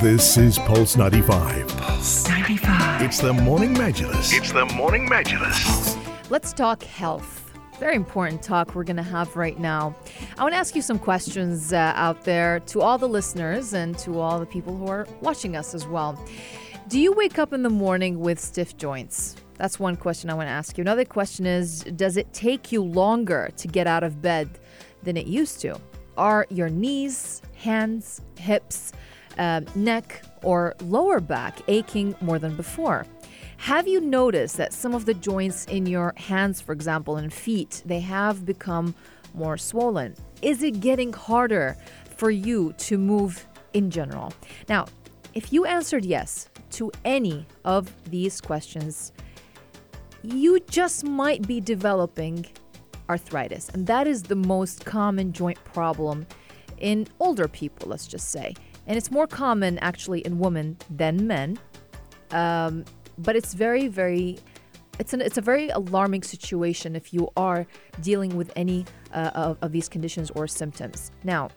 This is Pulse 95. Pulse 95. It's the Morning Majlis. It's the Morning Majlis. Let's talk health. Very important talk we're going to have right now. I want to ask you some questions uh, out there to all the listeners and to all the people who are watching us as well. Do you wake up in the morning with stiff joints? That's one question I want to ask you. Another question is Does it take you longer to get out of bed than it used to? Are your knees, hands, hips, uh, neck, or lower back aching more than before? Have you noticed that some of the joints in your hands, for example, and feet, they have become more swollen? Is it getting harder for you to move in general? Now, if you answered yes to any of these questions, you just might be developing arthritis. And that is the most common joint problem in older people, let's just say. And it's more common actually in women than men. Um, but it's very, very it's an it's a very alarming situation if you are dealing with any uh, of, of, these conditions or symptoms. Now,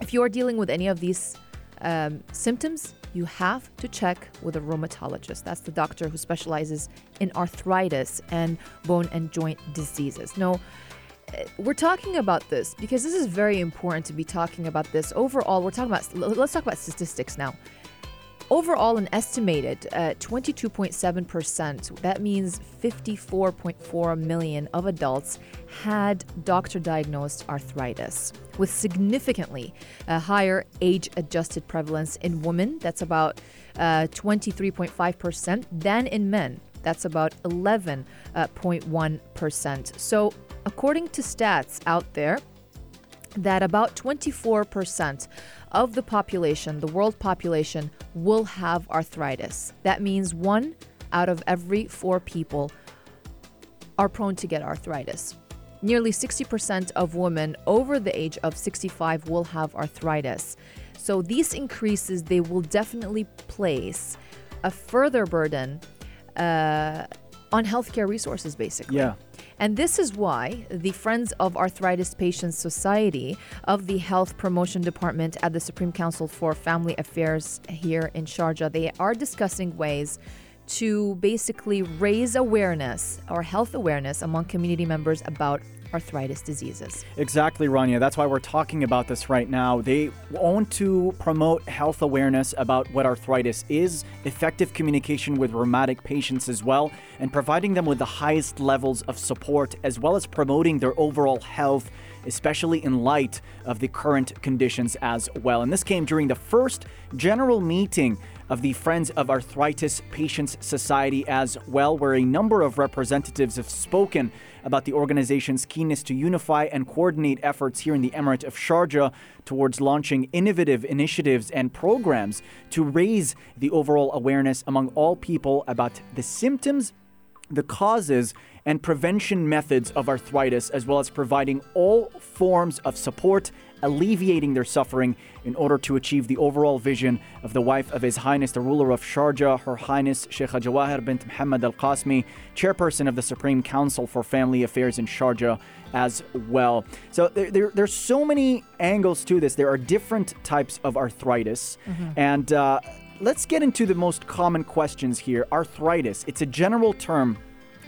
if you are dealing with any of these um, symptoms, you have to check with a rheumatologist. That's the doctor who specializes in arthritis and bone and joint diseases. No, we're talking about this because this is very important to be talking about this. Overall, we're talking about let's talk about statistics now. Overall, an estimated uh, 22.7%, that means 54.4 million of adults had doctor diagnosed arthritis, with significantly uh, higher age adjusted prevalence in women, that's about uh, 23.5%, than in men, that's about 11.1%. So, according to stats out there, that about 24% of the population, the world population, will have arthritis. That means one out of every four people are prone to get arthritis. Nearly 60% of women over the age of 65 will have arthritis. So these increases, they will definitely place a further burden uh, on healthcare resources, basically. Yeah. And this is why the Friends of Arthritis Patients Society of the Health Promotion Department at the Supreme Council for Family Affairs here in Sharjah, they are discussing ways to basically raise awareness or health awareness among community members about arthritis diseases. Exactly, Rania. That's why we're talking about this right now. They want to promote health awareness about what arthritis is, effective communication with rheumatic patients as well, and providing them with the highest levels of support, as well as promoting their overall health especially in light of the current conditions as well. And this came during the first general meeting of the Friends of Arthritis Patients Society as well, where a number of representatives have spoken about the organization's keenness to unify and coordinate efforts here in the Emirate of Sharjah towards launching innovative initiatives and programs to raise the overall awareness among all people about the symptoms, the causes, and prevention methods of arthritis, as well as providing all forms of support, alleviating their suffering in order to achieve the overall vision of the wife of His Highness, the ruler of Sharjah, Her Highness Sheikha Jawahir bint Muhammad Al Qasimi, chairperson of the Supreme Council for Family Affairs in Sharjah as well. So there, there, there's so many angles to this. There are different types of arthritis. Mm-hmm. And uh, let's get into the most common questions here. Arthritis, it's a general term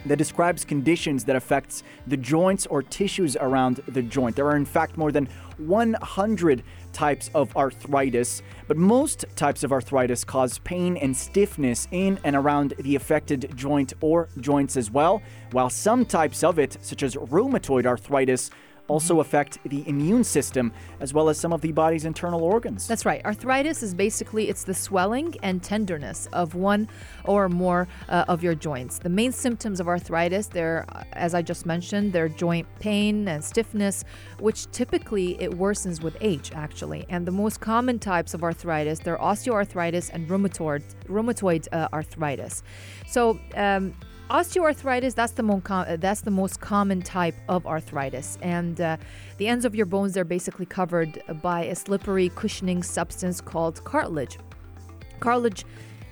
that describes conditions that affects the joints or tissues around the joint. There are in fact more than 100 types of arthritis, but most types of arthritis cause pain and stiffness in and around the affected joint or joints as well, while some types of it, such as rheumatoid arthritis, also affect the immune system as well as some of the body's internal organs. That's right. Arthritis is basically it's the swelling and tenderness of one or more uh, of your joints. The main symptoms of arthritis, they're as I just mentioned, they're joint pain and stiffness, which typically it worsens with age actually. And the most common types of arthritis, they're osteoarthritis and rheumatoid rheumatoid uh, arthritis. So um, Osteoarthritis, that's the, mo- that's the most common type of arthritis. And uh, the ends of your bones, are basically covered by a slippery, cushioning substance called cartilage. Cartilage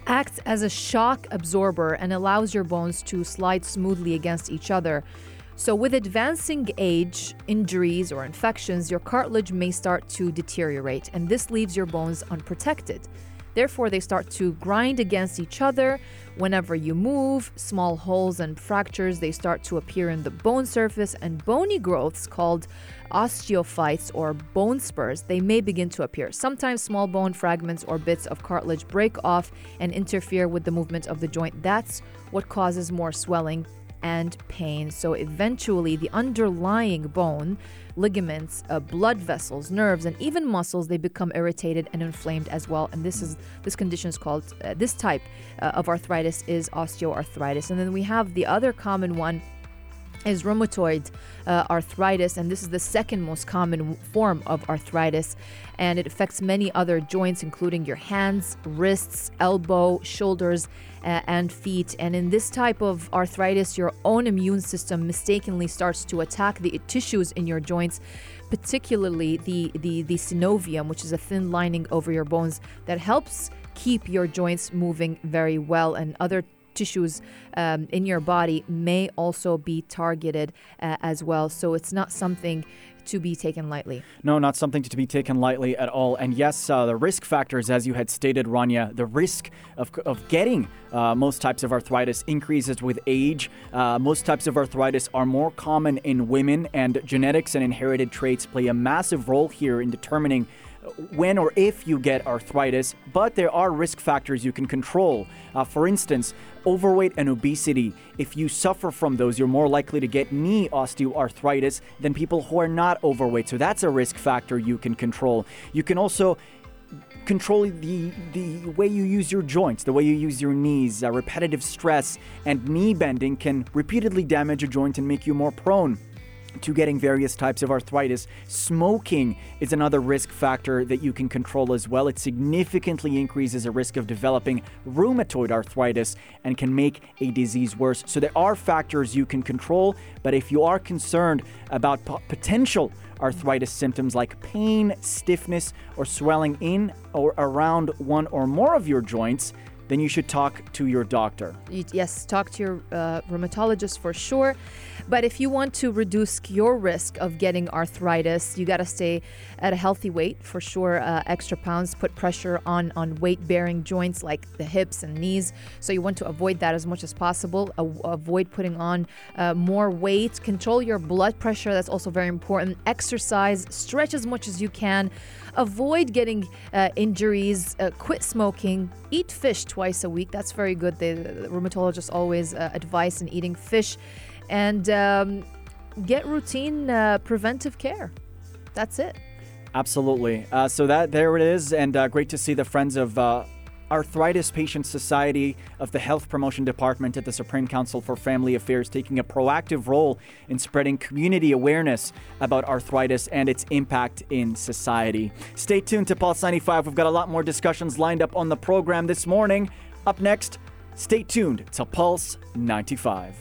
acts as a shock absorber and allows your bones to slide smoothly against each other. So, with advancing age, injuries, or infections, your cartilage may start to deteriorate, and this leaves your bones unprotected. Therefore, they start to grind against each other. Whenever you move, small holes and fractures they start to appear in the bone surface, and bony growths called osteophytes or bone spurs they may begin to appear. Sometimes small bone fragments or bits of cartilage break off and interfere with the movement of the joint. That's what causes more swelling and pain. So eventually, the underlying bone, ligaments, uh, blood vessels, nerves, and even muscles they become irritated and inflamed as well. And this is this condition is called uh, this type uh, of arthritis is osteoarthritis. And then we have the other common one is rheumatoid uh, arthritis, and this is the second most common form of arthritis, and it affects many other joints, including your hands, wrists, elbow, shoulders, uh, and feet. And in this type of arthritis, your own immune system mistakenly starts to attack the tissues in your joints. Particularly the, the, the synovium, which is a thin lining over your bones that helps keep your joints moving very well, and other tissues um, in your body may also be targeted uh, as well. So it's not something to be taken lightly. No, not something to be taken lightly at all. And yes, uh, the risk factors, as you had stated, Rania, the risk of, of getting uh, most types of arthritis increases with age. Uh, most types of arthritis are more common in women, and genetics and inherited traits play a massive role here in determining when or if you get arthritis, but there are risk factors you can control. Uh, for instance, overweight and obesity. If you suffer from those, you're more likely to get knee osteoarthritis than people who are not overweight. So that's a risk factor you can control. You can also control the the way you use your joints, the way you use your knees. Uh, repetitive stress and knee bending can repeatedly damage a joint and make you more prone to getting various types of arthritis. Smoking is another risk factor that you can control as well. It significantly increases the risk of developing rheumatoid arthritis and can make a disease worse. So there are factors you can control, but if you are concerned about potential arthritis symptoms like pain, stiffness, or swelling in or around one or more of your joints, then you should talk to your doctor. Yes, talk to your uh, rheumatologist for sure. But if you want to reduce your risk of getting arthritis, you got to stay at a healthy weight for sure. Uh, extra pounds put pressure on on weight bearing joints like the hips and knees. So you want to avoid that as much as possible. A- avoid putting on uh, more weight. Control your blood pressure. That's also very important. Exercise. Stretch as much as you can. Avoid getting uh, injuries. Uh, quit smoking. Eat fish twice a week. That's very good. The, the always uh, advise in eating fish and um, get routine uh, preventive care. That's it. Absolutely. Uh, so that there it is, and uh, great to see the friends of Arthritis Patient Society of the Health Promotion Department at the Supreme Council for Family Affairs taking a proactive role in spreading community awareness about arthritis and its impact in society. Stay tuned to Pulse 95. We've got a lot more discussions lined up on the program this morning. Up next, stay tuned to Pulse 95.